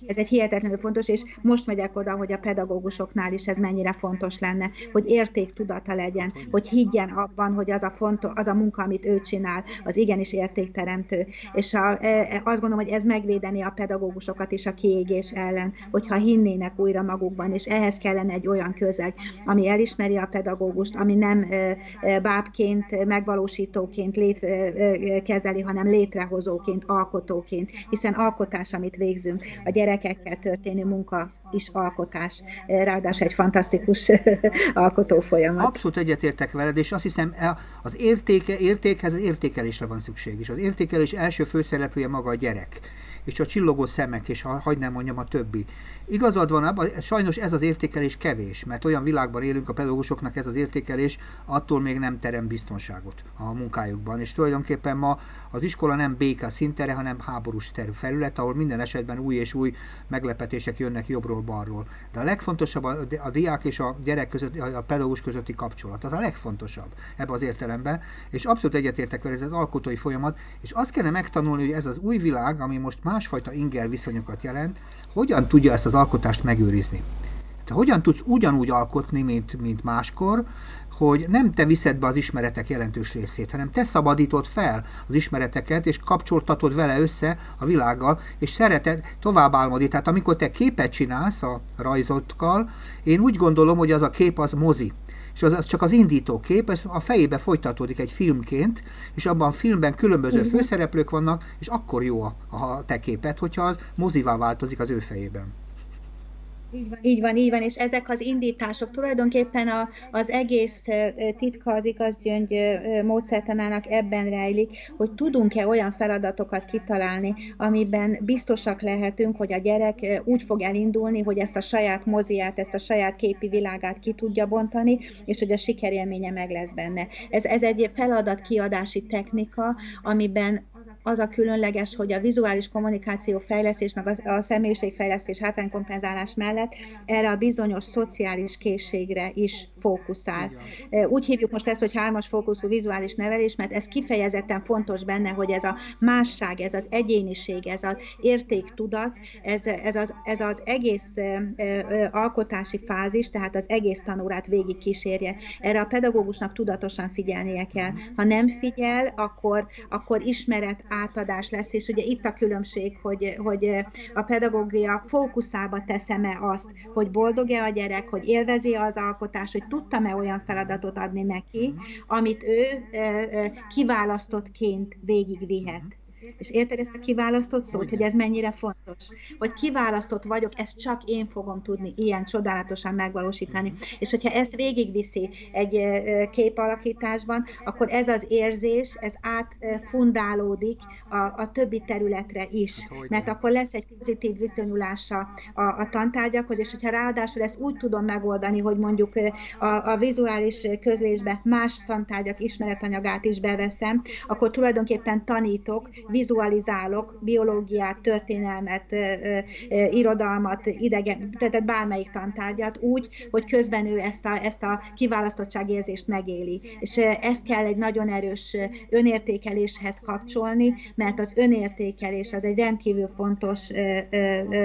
ez egy hihetetlenül fontos, és most megyek oda, hogy a pedagógusoknál is ez mennyire fontos lenne, hogy értéktudata legyen, hogy higgyen abban, hogy az a, fontos, az a munka, amit ő csinál, az igenis értékteremtő. És a, azt gondolom, hogy ez megvédeni a pedagógusokat is a kiégés ellen, hogyha hinnének újra magukban, és ehhez kellene egy olyan közeg, ami elismeri a pedagógust, ami nem bábként, megvalósítóként lét, kezeli, hanem létrehozóként, alkotóként, hiszen alkotás, amit végzünk, a gyerekekkel történő munka is alkotás, ráadásul egy fantasztikus alkotó folyamat. Abszolút egyetértek veled, és azt hiszem e, az értéke, értékhez az értékelésre van szükség, és az értékelés első főszereplője maga a gyerek és a csillogó szemek, és ha nem mondjam a többi. Igazad van, abban, sajnos ez az értékelés kevés, mert olyan világban élünk, a pedagógusoknak ez az értékelés attól még nem terem biztonságot a munkájukban, és tulajdonképpen ma az iskola nem béke szintere, hanem háborús terű felület, ahol minden esetben új és új meglepetések jönnek jobbról, balról. De a legfontosabb a, a diák és a gyerek között, a pedagógus közötti kapcsolat. Az a legfontosabb ebbe az értelemben, és abszolút egyetértek vele, ez az alkotói folyamat, és azt kellene megtanulni, hogy ez az új világ, ami most másfajta inger viszonyokat jelent, hogyan tudja ezt az alkotást megőrizni. Te hogyan tudsz ugyanúgy alkotni, mint, mint máskor, hogy nem te viszed be az ismeretek jelentős részét, hanem te szabadítod fel az ismereteket, és kapcsoltatod vele össze a világgal, és szereted tovább álmodni. Tehát amikor te képet csinálsz a rajzokkal, én úgy gondolom, hogy az a kép az mozi és az, az csak az indító kép, ez a fejébe folytatódik egy filmként, és abban a filmben különböző főszereplők vannak, és akkor jó a, a te képet, hogyha az mozivá változik az ő fejében. Így van, így van, és ezek az indítások tulajdonképpen a, az egész titka az igazgyöngy módszertanának ebben rejlik, hogy tudunk-e olyan feladatokat kitalálni, amiben biztosak lehetünk, hogy a gyerek úgy fog elindulni, hogy ezt a saját moziát, ezt a saját képi világát ki tudja bontani, és hogy a sikerélménye meg lesz benne. Ez, ez egy feladatkiadási technika, amiben az a különleges, hogy a vizuális kommunikáció fejlesztés, meg a személyiségfejlesztés hátránykompenzálás mellett erre a bizonyos szociális készségre is fókuszál. Úgy hívjuk most ezt, hogy hármas fókuszú vizuális nevelés, mert ez kifejezetten fontos benne, hogy ez a másság, ez az egyéniség, ez az értéktudat, ez, ez, az, ez az egész alkotási fázis, tehát az egész tanórát végig kísérje. Erre a pedagógusnak tudatosan figyelnie kell. Ha nem figyel, akkor, akkor ismeret átadás lesz, és ugye itt a különbség, hogy, hogy a pedagógia fókuszába teszem-e azt, hogy boldog-e a gyerek, hogy élvezi az alkotást, hogy tudtam-e olyan feladatot adni neki, amit ő kiválasztottként végigvihet. És érted ezt a kiválasztott szót, hogy ez mennyire fontos? Hogy kiválasztott vagyok, ezt csak én fogom tudni ilyen csodálatosan megvalósítani. És hogyha ezt végigviszi egy képalakításban, akkor ez az érzés, ez átfundálódik a, a többi területre is. Hát Mert akkor lesz egy pozitív viszonyulása a, a tantárgyakhoz, és hogyha ráadásul ezt úgy tudom megoldani, hogy mondjuk a, a vizuális közlésbe más tantárgyak ismeretanyagát is beveszem, akkor tulajdonképpen tanítok, vizualizálok biológiát, történelmet, irodalmat, idegen, tehát bármelyik tantárgyat úgy, hogy közben ő ezt a, ezt a kiválasztottságérzést megéli. És ezt kell egy nagyon erős önértékeléshez kapcsolni, mert az önértékelés az egy rendkívül fontos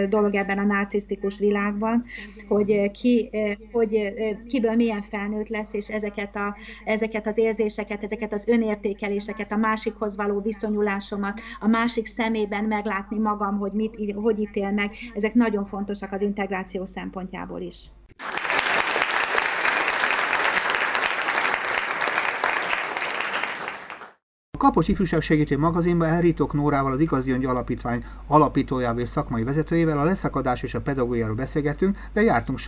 dolog ebben a narcisztikus világban, hogy ki, hogy kiből milyen felnőtt lesz, és ezeket, a, ezeket az érzéseket, ezeket az önértékeléseket, a másikhoz való viszonyulásomat, a másik szemében meglátni magam, hogy mit, hogy ítél meg, ezek nagyon fontosak az integráció szempontjából is. Kapos Ifjúság Segítő magazinban Elritok Nórával, az Igazi Gyöngy Alapítvány alapítójával és szakmai vezetőjével a leszakadás és a pedagógiáról beszélgetünk, de jártunk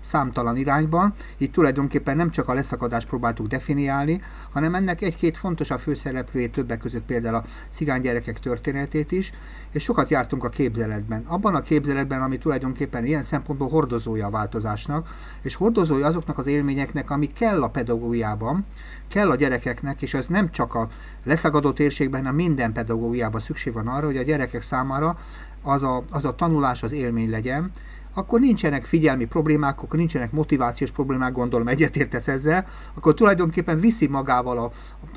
számtalan irányban. Itt tulajdonképpen nem csak a leszakadást próbáltuk definiálni, hanem ennek egy-két fontos a főszereplőjét többek között például a cigány gyerekek történetét is, és sokat jártunk a képzeletben. Abban a képzeletben, ami tulajdonképpen ilyen szempontból hordozója a változásnak, és hordozója azoknak az élményeknek, ami kell a pedagógiában, kell a gyerekeknek, és ez nem csak a leszagadó térségben, hanem minden pedagógiában szükség van arra, hogy a gyerekek számára az a, az a tanulás, az élmény legyen, akkor nincsenek figyelmi problémák, akkor nincsenek motivációs problémák, gondolom egyetértesz ezzel, akkor tulajdonképpen viszi magával a,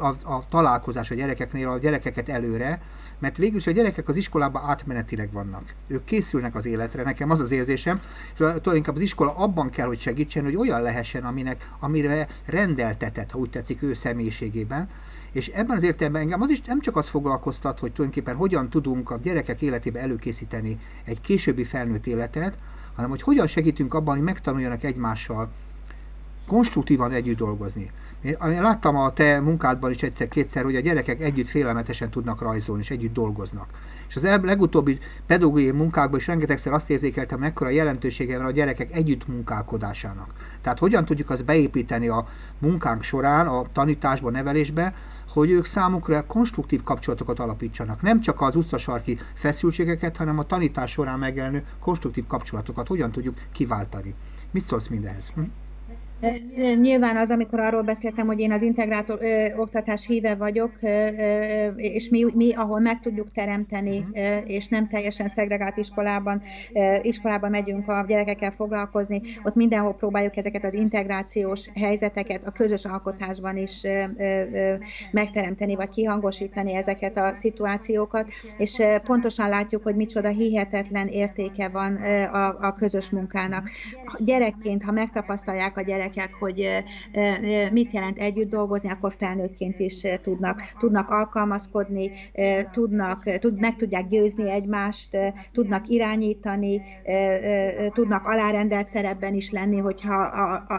a, a találkozás a gyerekeknél a gyerekeket előre, mert végül is a gyerekek az iskolában átmenetileg vannak. Ők készülnek az életre, nekem az az érzésem, és tulajdonképpen az iskola abban kell, hogy segítsen, hogy olyan lehessen, aminek, amire rendeltetett, ha úgy tetszik, ő személyiségében. És ebben az értelemben engem az is nem csak az foglalkoztat, hogy tulajdonképpen hogyan tudunk a gyerekek életébe előkészíteni egy későbbi felnőtt életet, hanem hogy hogyan segítünk abban, hogy megtanuljanak egymással konstruktívan együtt dolgozni. Én láttam a te munkádban is egyszer-kétszer, hogy a gyerekek együtt félelmetesen tudnak rajzolni, és együtt dolgoznak. És az legutóbbi pedagógiai munkákban is rengetegszer azt érzékeltem, mekkora jelentősége van a gyerekek együtt munkálkodásának. Tehát hogyan tudjuk azt beépíteni a munkánk során, a tanításba, nevelésbe, hogy ők számukra konstruktív kapcsolatokat alapítsanak. Nem csak az utcasarki feszültségeket, hanem a tanítás során megjelenő konstruktív kapcsolatokat hogyan tudjuk kiváltani. Mit szólsz mindehez? Hm? Nyilván az, amikor arról beszéltem, hogy én az integrátor ö, oktatás híve vagyok, ö, és mi, mi, ahol meg tudjuk teremteni, mhm. ö, és nem teljesen szegregált iskolában, ö, iskolában megyünk a gyerekekkel foglalkozni, ott mindenhol próbáljuk ezeket az integrációs helyzeteket a közös alkotásban is megteremteni, vagy kihangosítani ezeket a szituációkat, és pontosan látjuk, hogy micsoda hihetetlen értéke van a, a közös munkának. Gyerekként, ha megtapasztalják a gyerek gyerekek, hogy mit jelent együtt dolgozni, akkor felnőttként is tudnak, tudnak alkalmazkodni, tudnak, tud, meg tudják győzni egymást, tudnak irányítani, tudnak alárendelt szerepben is lenni, hogyha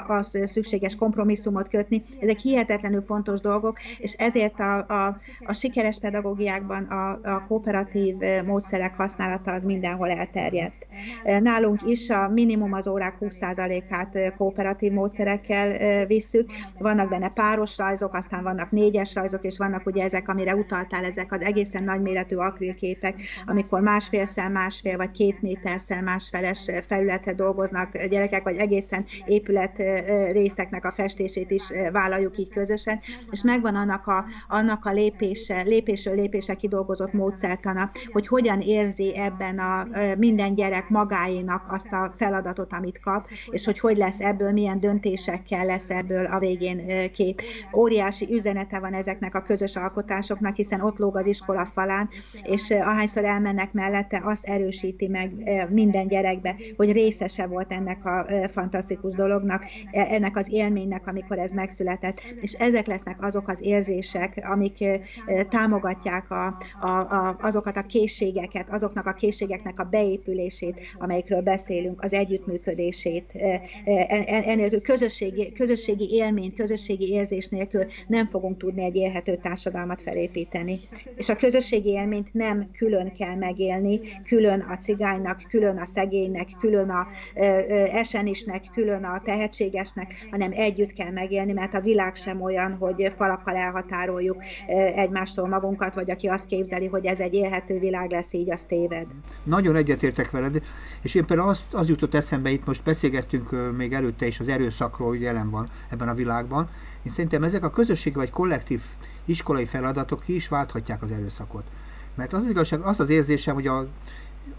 az szükséges kompromisszumot kötni. Ezek hihetetlenül fontos dolgok, és ezért a, a, a sikeres pedagógiákban a, a kooperatív módszerek használata az mindenhol elterjedt. Nálunk is a minimum az órák 20%-át kooperatív módszerekkel visszük. Vannak benne páros rajzok, aztán vannak négyes rajzok, és vannak ugye ezek, amire utaltál, ezek az egészen nagyméretű akrilképek, amikor másfélszer másfél vagy két méterszer másfeles felületre dolgoznak gyerekek, vagy egészen épület részeknek a festését is vállaljuk így közösen, és megvan annak a, annak a lépése, lépésről lépésre kidolgozott módszertana, hogy hogyan érzi ebben a minden gyerek magáénak azt a feladatot, amit kap, és hogy hogy lesz ebből, milyen döntésekkel lesz ebből a végén kép. Óriási üzenete van ezeknek a közös alkotásoknak, hiszen ott lóg az iskola falán, és ahányszor elmennek mellette, azt erősíti meg minden gyerekbe, hogy részese volt ennek a fantasztikus dolognak, e, ennek az élménynek, amikor ez megszületett. És ezek lesznek azok az érzések, amik támogatják a, a, a, azokat a készségeket, azoknak a készségeknek a beépülését, amelyikről beszélünk, az együttműködését. Ennél közösségi, közösségi élmény, közösségi érzés nélkül nem fogunk tudni egy élhető társadalmat felépíteni. És a közösségi élményt nem külön kell megélni, külön a cigánynak, külön a szegénynek, külön a esenisnek, külön a tehetségesnek, hanem együtt kell megélni, mert a világ sem olyan, hogy falakkal elhatároljuk egymástól magunkat, vagy aki azt képzeli, hogy ez egy élhető világ lesz, így az téved. Nagyon egyetértek veled, és például az, az jutott eszembe, itt most beszélgettünk még előtte is az erőszakról, hogy jelen van ebben a világban. Én szerintem ezek a közösségi vagy kollektív iskolai feladatok ki is válthatják az erőszakot. Mert az, az igazság, az az érzésem, hogy a,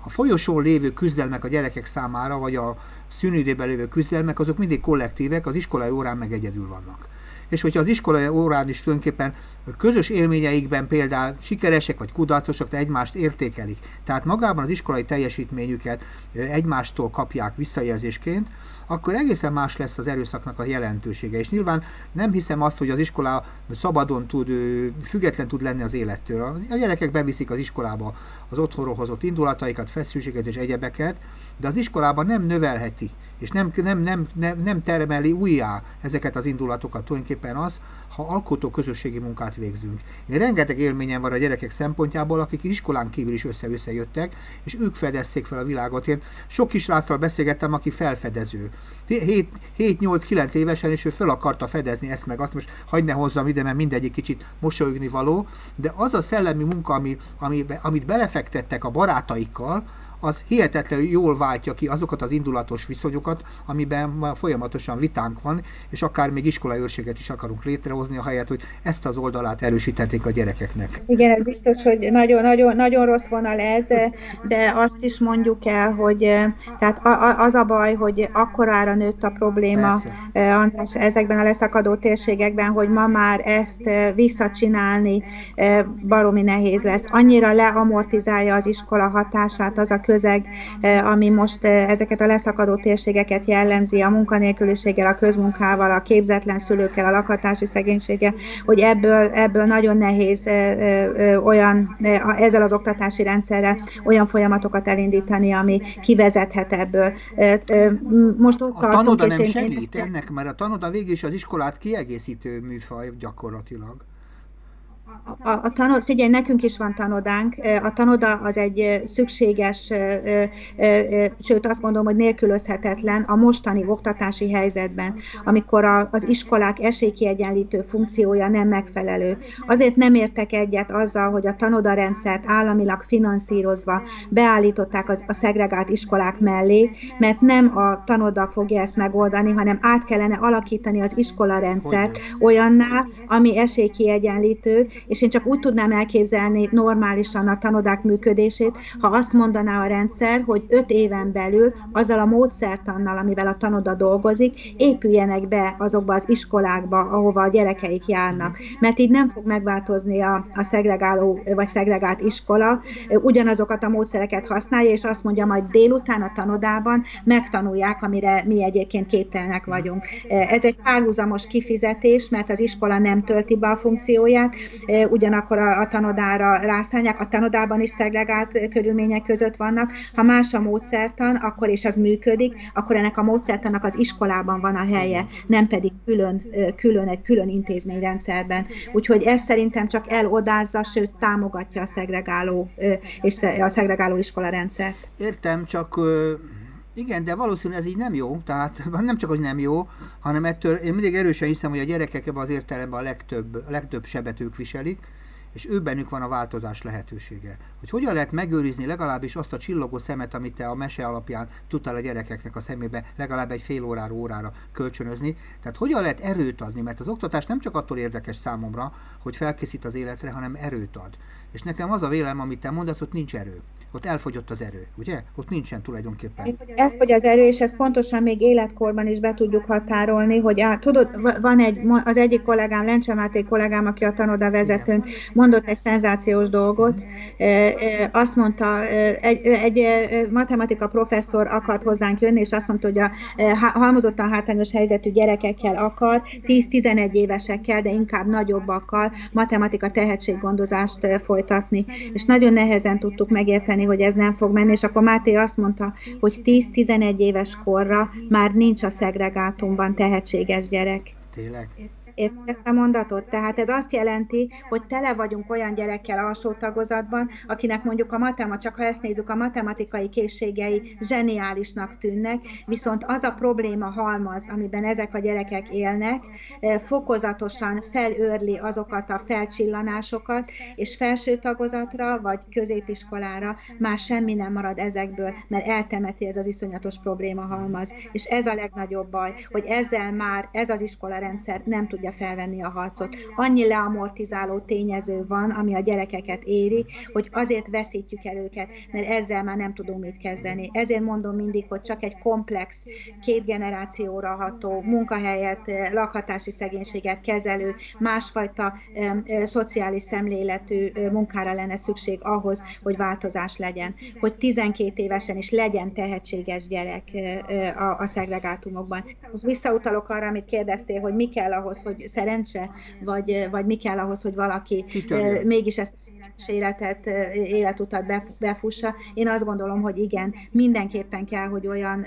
a folyosón lévő küzdelmek a gyerekek számára, vagy a szünidében lévő küzdelmek, azok mindig kollektívek, az iskolai órán meg egyedül vannak és hogyha az iskolai órán is tulajdonképpen közös élményeikben például sikeresek vagy kudarcosok, de egymást értékelik. Tehát magában az iskolai teljesítményüket egymástól kapják visszajelzésként, akkor egészen más lesz az erőszaknak a jelentősége. És nyilván nem hiszem azt, hogy az iskola szabadon tud, független tud lenni az élettől. A gyerekek beviszik az iskolába az otthonról hozott indulataikat, feszültséget és egyebeket, de az iskolában nem növelheti és nem, nem, nem, nem, nem termeli újjá ezeket az indulatokat tulajdonképpen az, ha alkotó közösségi munkát végzünk. Én rengeteg élményem van a gyerekek szempontjából, akik iskolán kívül is össze-össze jöttek, és ők fedezték fel a világot. Én sok kisráccal beszélgettem, aki felfedező. 7-8-9 évesen, és ő fel akarta fedezni ezt meg azt, most hagyd ne hozzam ide, mert mindegyik kicsit mosolyogni való, de az a szellemi munka, ami, ami, amit belefektettek a barátaikkal, az hihetetlenül jól váltja ki azokat az indulatos viszonyokat, amiben folyamatosan vitánk van, és akár még iskolai őrséget is akarunk létrehozni, ahelyett, hogy ezt az oldalát erősítették a gyerekeknek. Igen, ez biztos, hogy nagyon, nagyon, rossz vonal ez, de azt is mondjuk el, hogy tehát az a baj, hogy akkorára nőtt a probléma András, ezekben a leszakadó térségekben, hogy ma már ezt visszacsinálni baromi nehéz lesz. Annyira leamortizálja az iskola hatását az a közeg, eh, ami most eh, ezeket a leszakadó térségeket jellemzi, a munkanélküliséggel, a közmunkával, a képzetlen szülőkkel, a lakhatási szegénységgel, hogy ebből, ebből nagyon nehéz eh, olyan, ezzel az oktatási rendszerrel olyan folyamatokat elindítani, ami kivezethet ebből. Most ott a tanoda nem segít ennek, mert a tanoda végül is az iskolát kiegészítő műfaj gyakorlatilag a, a tanod, figyelj, nekünk is van tanodánk. A tanoda az egy szükséges, sőt azt mondom, hogy nélkülözhetetlen a mostani oktatási helyzetben, amikor a, az iskolák esélykiegyenlítő funkciója nem megfelelő. Azért nem értek egyet azzal, hogy a tanoda rendszert államilag finanszírozva beállították az, a szegregált iskolák mellé, mert nem a tanoda fogja ezt megoldani, hanem át kellene alakítani az iskola rendszert olyanná, ami esélykiegyenlítő, és én csak úgy tudnám elképzelni normálisan a tanodák működését, ha azt mondaná a rendszer, hogy öt éven belül azzal a módszertannal, amivel a tanoda dolgozik, épüljenek be azokba az iskolákba, ahova a gyerekeik járnak. Mert így nem fog megváltozni a, a szegregáló vagy szegregált iskola, ugyanazokat a módszereket használja, és azt mondja, majd délután a tanodában megtanulják, amire mi egyébként képtelenek vagyunk. Ez egy párhuzamos kifizetés, mert az iskola nem tölti be a funkcióját, ugyanakkor a, a tanodára rászállják, a tanodában is szegregált körülmények között vannak. Ha más a módszertan, akkor és az működik, akkor ennek a módszertannak az iskolában van a helye, nem pedig külön, külön egy külön intézményrendszerben. Úgyhogy ez szerintem csak elodázza, sőt támogatja a szegregáló és a szegregáló iskola rendszert. Értem, csak igen, de valószínűleg ez így nem jó, tehát nem csak, hogy nem jó, hanem ettől én mindig erősen hiszem, hogy a gyerekek ebben az értelemben a legtöbb, a legtöbb sebet ők viselik, és ő bennük van a változás lehetősége. Hogy hogyan lehet megőrizni legalábbis azt a csillogó szemet, amit te a mese alapján tudtál a gyerekeknek a szemébe legalább egy fél órára, órára kölcsönözni. Tehát hogyan lehet erőt adni, mert az oktatás nem csak attól érdekes számomra, hogy felkészít az életre, hanem erőt ad. És nekem az a vélem, amit te mondasz, ott nincs erő. Ott elfogyott az erő, ugye? Ott nincsen tulajdonképpen. Elfogy az erő, és ezt pontosan még életkorban is be tudjuk határolni, hogy á, tudod, van egy, az egyik kollégám, Lencse Máté kollégám, aki a tanoda vezetőnk, mondott egy szenzációs dolgot. Azt mondta, egy, egy matematika professzor akart hozzánk jönni, és azt mondta, hogy a halmozottan hátrányos helyzetű gyerekekkel akar, 10-11 évesekkel, de inkább nagyobbakkal matematika tehetséggondozást folytatni. És nagyon nehezen tudtuk megérteni, hogy ez nem fog menni, és akkor Máté azt mondta, hogy 10-11 éves korra már nincs a szegregátumban tehetséges gyerek. Tényleg? Érted ezt a mondatot? Tehát ez azt jelenti, hogy tele vagyunk olyan gyerekkel alsó tagozatban, akinek mondjuk a matematika, csak ha ezt nézzük, a matematikai készségei zseniálisnak tűnnek, viszont az a probléma halmaz, amiben ezek a gyerekek élnek, fokozatosan felőrli azokat a felcsillanásokat, és felső tagozatra vagy középiskolára már semmi nem marad ezekből, mert eltemeti ez az iszonyatos probléma halmaz. És ez a legnagyobb baj, hogy ezzel már ez az iskolarendszer nem tudja tudja felvenni a harcot. Annyi leamortizáló tényező van, ami a gyerekeket éri, hogy azért veszítjük el őket, mert ezzel már nem tudunk mit kezdeni. Ezért mondom mindig, hogy csak egy komplex, két generációra ható munkahelyet, lakhatási szegénységet kezelő, másfajta e, szociális szemléletű munkára lenne szükség ahhoz, hogy változás legyen. Hogy 12 évesen is legyen tehetséges gyerek a, a szegregátumokban. Most visszautalok arra, amit kérdeztél, hogy mi kell ahhoz, hogy hogy szerencse, vagy, vagy mi kell ahhoz, hogy valaki mégis ezt életet, életutat befussa. Én azt gondolom, hogy igen, mindenképpen kell, hogy olyan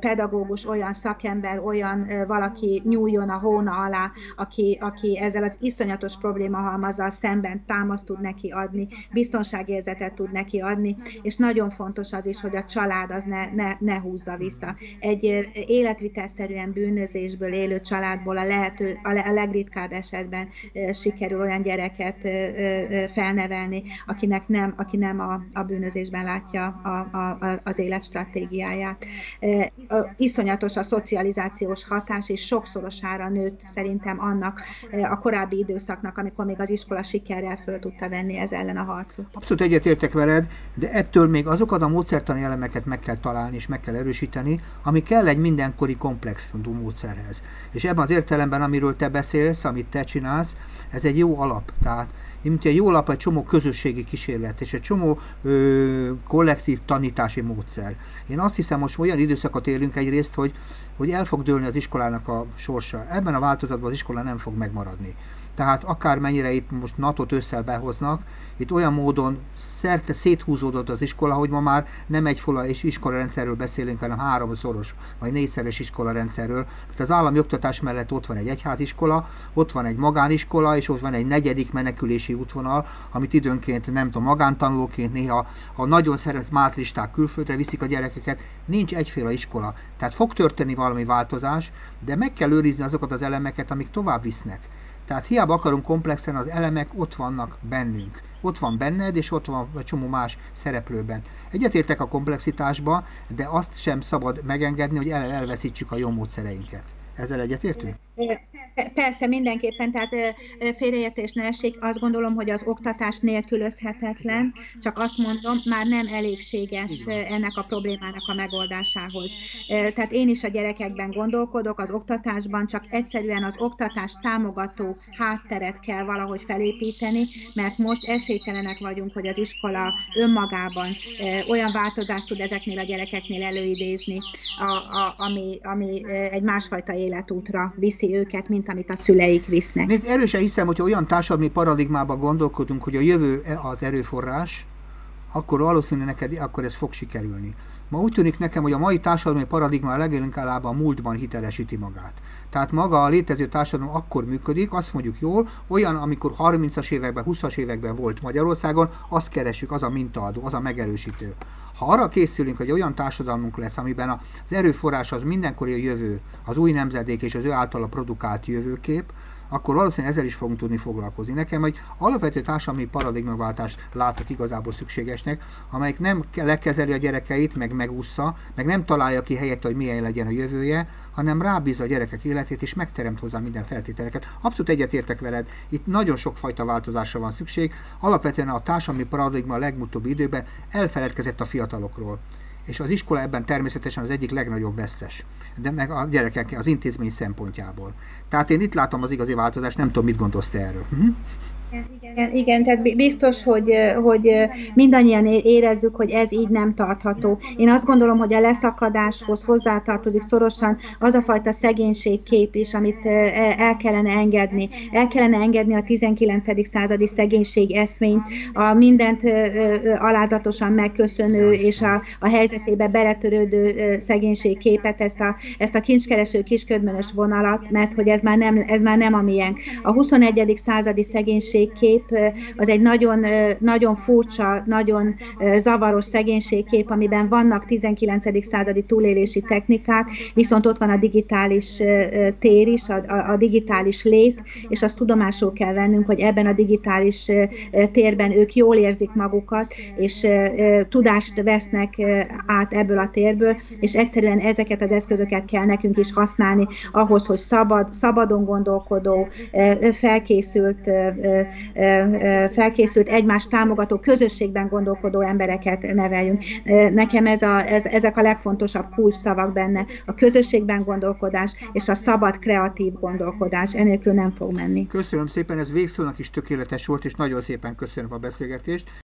pedagógus, olyan szakember, olyan valaki nyúljon a hóna alá, aki, aki ezzel az iszonyatos probléma halmazzal szemben támaszt tud neki adni, biztonságérzetet tud neki adni, és nagyon fontos az is, hogy a család az ne, ne, ne húzza vissza. Egy életvitelszerűen bűnözésből élő családból a lehető, a legritkább esetben sikerül olyan gyereket felnevelni, akinek nem, aki nem a, a bűnözésben látja a, a, az élet stratégiáját. Iszonyatos a szocializációs hatás, és sokszorosára nőtt szerintem annak a korábbi időszaknak, amikor még az iskola sikerrel föl tudta venni ez ellen a harcot. Abszolút egyetértek veled, de ettől még azokat a módszertani elemeket meg kell találni és meg kell erősíteni, ami kell egy mindenkori komplex módszerhez. És ebben az értelemben, amiről te beszélsz, amit te csinálsz, ez egy jó alap. Tehát mint egy jó alap, egy csomó közösségi kísérlet, és egy csomó ö, kollektív tanítási módszer. Én azt hiszem, most olyan időszakot élünk egyrészt, hogy, hogy el fog dőlni az iskolának a sorsa. Ebben a változatban az iskola nem fog megmaradni. Tehát akármennyire itt most NATO-t összel behoznak, itt olyan módon szerte széthúzódott az iskola, hogy ma már nem egy fola és iskolarendszerről beszélünk, hanem háromszoros vagy négyszeres iskolarendszerről. Mert az állami oktatás mellett ott van egy egyháziskola, ott van egy magániskola, és ott van egy negyedik menekülési útvonal, amit időnként nem tudom, magántanulóként néha a nagyon szeret mázlisták külföldre viszik a gyerekeket. Nincs egyféle iskola. Tehát fog történni valami változás, de meg kell őrizni azokat az elemeket, amik tovább visznek. Tehát hiába akarunk komplexen, az elemek ott vannak bennünk. Ott van benned, és ott van egy csomó más szereplőben. Egyetértek a komplexitásba, de azt sem szabad megengedni, hogy el elveszítsük a jó módszereinket. Ezzel egyetértünk? Persze, mindenképpen, tehát félreértés ne esik. Azt gondolom, hogy az oktatás nélkülözhetetlen, csak azt mondom, már nem elégséges ennek a problémának a megoldásához. Tehát én is a gyerekekben gondolkodok, az oktatásban, csak egyszerűen az oktatás támogató hátteret kell valahogy felépíteni, mert most esélytelenek vagyunk, hogy az iskola önmagában olyan változást tud ezeknél a gyerekeknél előidézni, a, a, ami, ami egy másfajta életútra viszi őket, mint amit a szüleik visznek. Nézd, erősen hiszem, hogy olyan társadalmi paradigmában gondolkodunk, hogy a jövő az erőforrás, akkor valószínűleg neked akkor ez fog sikerülni. Ma úgy tűnik nekem, hogy a mai társadalmi paradigma leginkább a múltban hitelesíti magát. Tehát maga a létező társadalom akkor működik, azt mondjuk jól, olyan, amikor 30-as években, 20-as években volt Magyarországon, azt keresünk, az a mintaadó, az a megerősítő. Ha arra készülünk, hogy olyan társadalmunk lesz, amiben az erőforrás az mindenkori a jövő, az új nemzedék és az ő általa produkált jövőkép, akkor valószínűleg ezzel is fogunk tudni foglalkozni. Nekem egy alapvető társadalmi paradigmaváltást látok igazából szükségesnek, amelyik nem lekezeli a gyerekeit, meg megúszza, meg nem találja ki helyett, hogy milyen legyen a jövője, hanem rábízza a gyerekek életét, és megteremt hozzá minden feltételeket. Abszolút egyetértek veled, itt nagyon sokfajta változásra van szükség. Alapvetően a társadalmi paradigma a legutóbbi időben elfeledkezett a fiatalokról és az iskola ebben természetesen az egyik legnagyobb vesztes, de meg a gyerekek az intézmény szempontjából. Tehát én itt látom az igazi változást, nem tudom, mit gondolsz te erről. Uh-huh. Igen, igen, tehát biztos, hogy, hogy mindannyian érezzük, hogy ez így nem tartható. Én azt gondolom, hogy a leszakadáshoz hozzátartozik szorosan az a fajta szegénységkép is, amit el kellene engedni. El kellene engedni a 19. századi szegénység eszményt, a mindent alázatosan megköszönő és a, a helyzetébe beletörődő szegénységképet, ezt a, ezt a kincskereső kisködmönös vonalat, mert hogy ez már nem, ez már nem a. A 21. századi szegénység szegénységkép az egy nagyon, nagyon furcsa, nagyon zavaros szegénységkép, amiben vannak 19. századi túlélési technikák, viszont ott van a digitális tér is, a, a digitális lét, és azt tudomásul kell vennünk, hogy ebben a digitális térben ők jól érzik magukat, és tudást vesznek át ebből a térből, és egyszerűen ezeket az eszközöket kell nekünk is használni ahhoz, hogy szabad, szabadon gondolkodó, felkészült felkészült, egymást támogató, közösségben gondolkodó embereket neveljünk. Nekem ez a, ez, ezek a legfontosabb kulcsszavak benne, a közösségben gondolkodás és a szabad, kreatív gondolkodás. Enélkül nem fog menni. Köszönöm szépen, ez végszónak is tökéletes volt, és nagyon szépen köszönöm a beszélgetést.